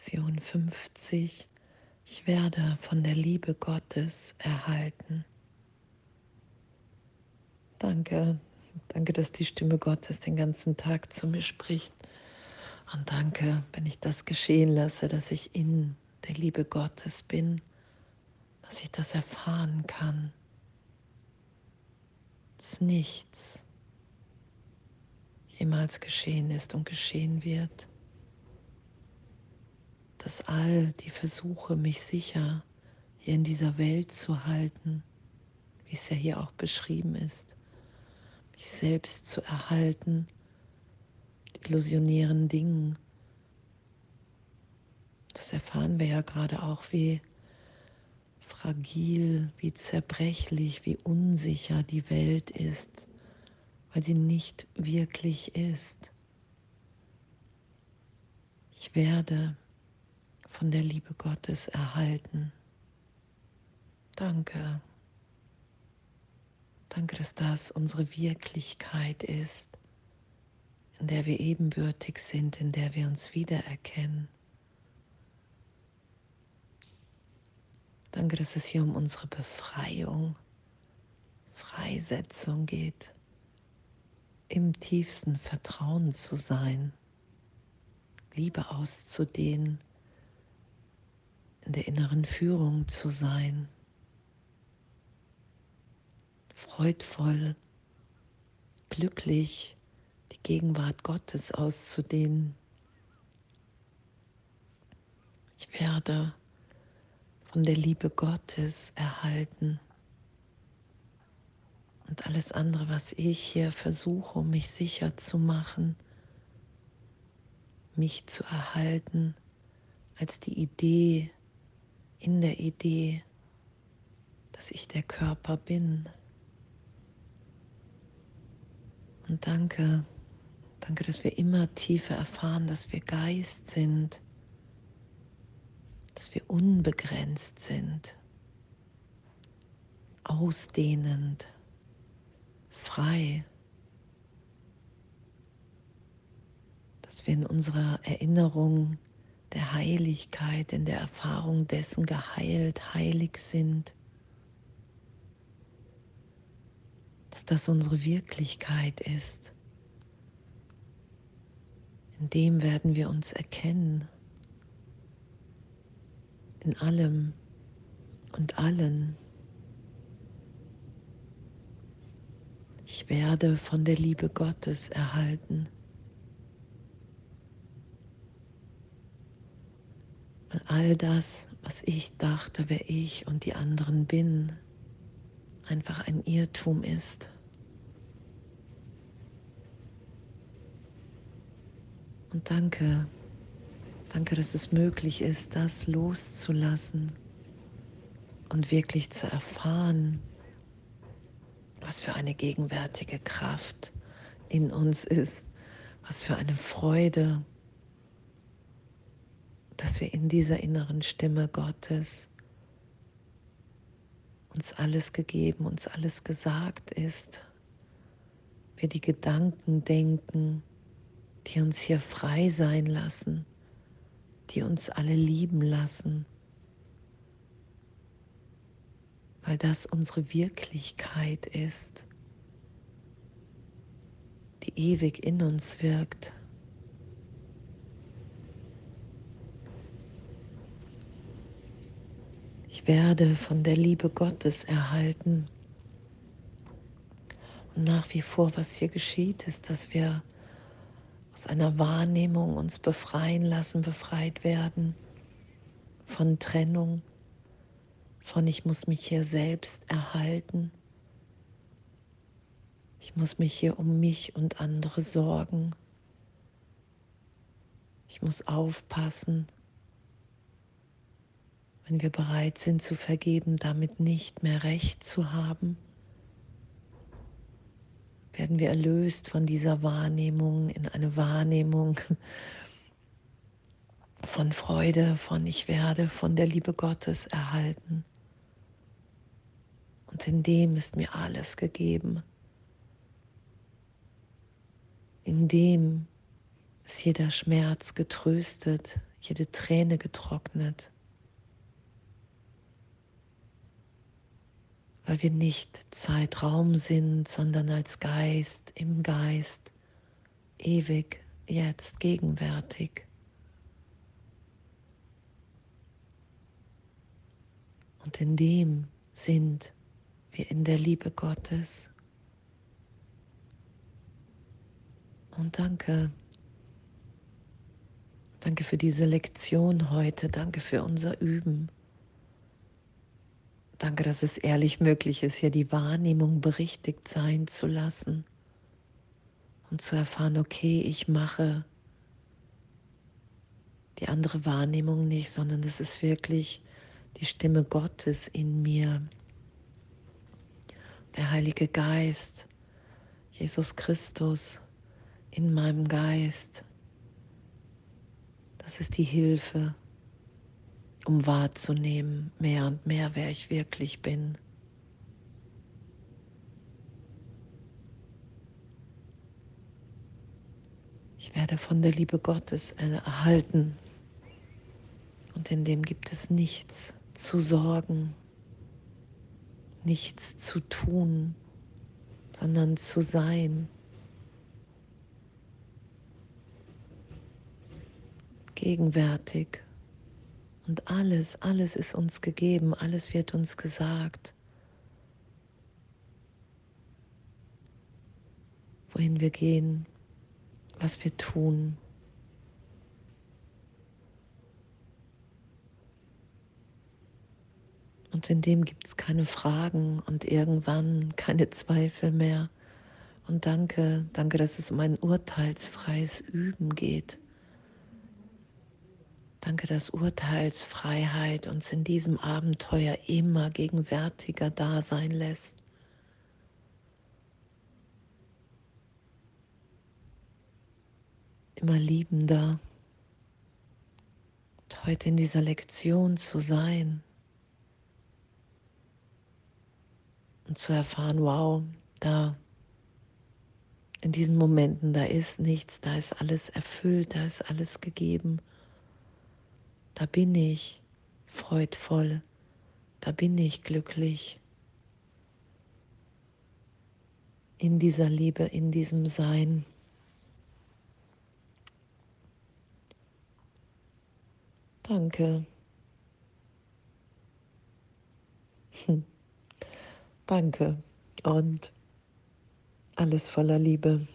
Lektion 50. Ich werde von der Liebe Gottes erhalten. Danke, danke, dass die Stimme Gottes den ganzen Tag zu mir spricht. Und danke, wenn ich das geschehen lasse, dass ich in der Liebe Gottes bin, dass ich das erfahren kann. Dass nichts jemals geschehen ist und geschehen wird dass all die Versuche, mich sicher hier in dieser Welt zu halten, wie es ja hier auch beschrieben ist, mich selbst zu erhalten, illusionären Dingen, das erfahren wir ja gerade auch, wie fragil, wie zerbrechlich, wie unsicher die Welt ist, weil sie nicht wirklich ist. Ich werde von der Liebe Gottes erhalten. Danke. Danke, dass das unsere Wirklichkeit ist, in der wir ebenbürtig sind, in der wir uns wiedererkennen. Danke, dass es hier um unsere Befreiung, Freisetzung geht, im tiefsten Vertrauen zu sein, Liebe auszudehnen, in der inneren Führung zu sein, freudvoll, glücklich die Gegenwart Gottes auszudehnen. Ich werde von der Liebe Gottes erhalten. Und alles andere, was ich hier versuche, um mich sicher zu machen, mich zu erhalten, als die Idee, in der Idee, dass ich der Körper bin. Und danke, danke, dass wir immer tiefer erfahren, dass wir Geist sind, dass wir unbegrenzt sind, ausdehnend, frei, dass wir in unserer Erinnerung der Heiligkeit, in der Erfahrung dessen geheilt, heilig sind, dass das unsere Wirklichkeit ist. In dem werden wir uns erkennen, in allem und allen. Ich werde von der Liebe Gottes erhalten. All das, was ich dachte, wer ich und die anderen bin, einfach ein Irrtum ist. Und danke, danke, dass es möglich ist, das loszulassen und wirklich zu erfahren, was für eine gegenwärtige Kraft in uns ist, was für eine Freude, dass wir in dieser inneren Stimme Gottes uns alles gegeben, uns alles gesagt ist, wir die Gedanken denken, die uns hier frei sein lassen, die uns alle lieben lassen, weil das unsere Wirklichkeit ist, die ewig in uns wirkt. Ich werde von der Liebe Gottes erhalten. Und nach wie vor, was hier geschieht, ist, dass wir aus einer Wahrnehmung uns befreien lassen, befreit werden von Trennung, von ich muss mich hier selbst erhalten. Ich muss mich hier um mich und andere sorgen. Ich muss aufpassen wenn wir bereit sind zu vergeben, damit nicht mehr recht zu haben, werden wir erlöst von dieser Wahrnehmung in eine Wahrnehmung von Freude, von ich werde von der Liebe Gottes erhalten. Und in dem ist mir alles gegeben. In dem ist jeder Schmerz getröstet, jede Träne getrocknet, weil wir nicht Zeitraum sind, sondern als Geist, im Geist, ewig, jetzt, gegenwärtig. Und in dem sind wir in der Liebe Gottes. Und danke. Danke für diese Lektion heute. Danke für unser Üben. Danke, dass es ehrlich möglich ist, hier die Wahrnehmung berichtigt sein zu lassen und zu erfahren, okay, ich mache die andere Wahrnehmung nicht, sondern es ist wirklich die Stimme Gottes in mir, der Heilige Geist, Jesus Christus in meinem Geist. Das ist die Hilfe, um wahrzunehmen, mehr und mehr, wer ich wirklich bin. Ich werde von der Liebe Gottes erhalten und in dem gibt es nichts zu sorgen, nichts zu tun, sondern zu sein. Gegenwärtig. Und alles, alles ist uns gegeben, alles wird uns gesagt. Wohin wir gehen, was wir tun. Und in dem gibt es keine Fragen und irgendwann keine Zweifel mehr. Und danke, danke, dass es um ein urteilsfreies Üben geht. Danke, dass Urteilsfreiheit uns in diesem Abenteuer immer gegenwärtiger da sein lässt. Immer liebender. Und heute in dieser Lektion zu sein. und zu erfahren, wow, da in diesen Momenten, da ist nichts, da ist alles erfüllt, da ist alles gegeben. Da bin ich freudvoll, da bin ich glücklich. In dieser Liebe, in diesem Sein. Danke. Hm. Danke und alles voller Liebe.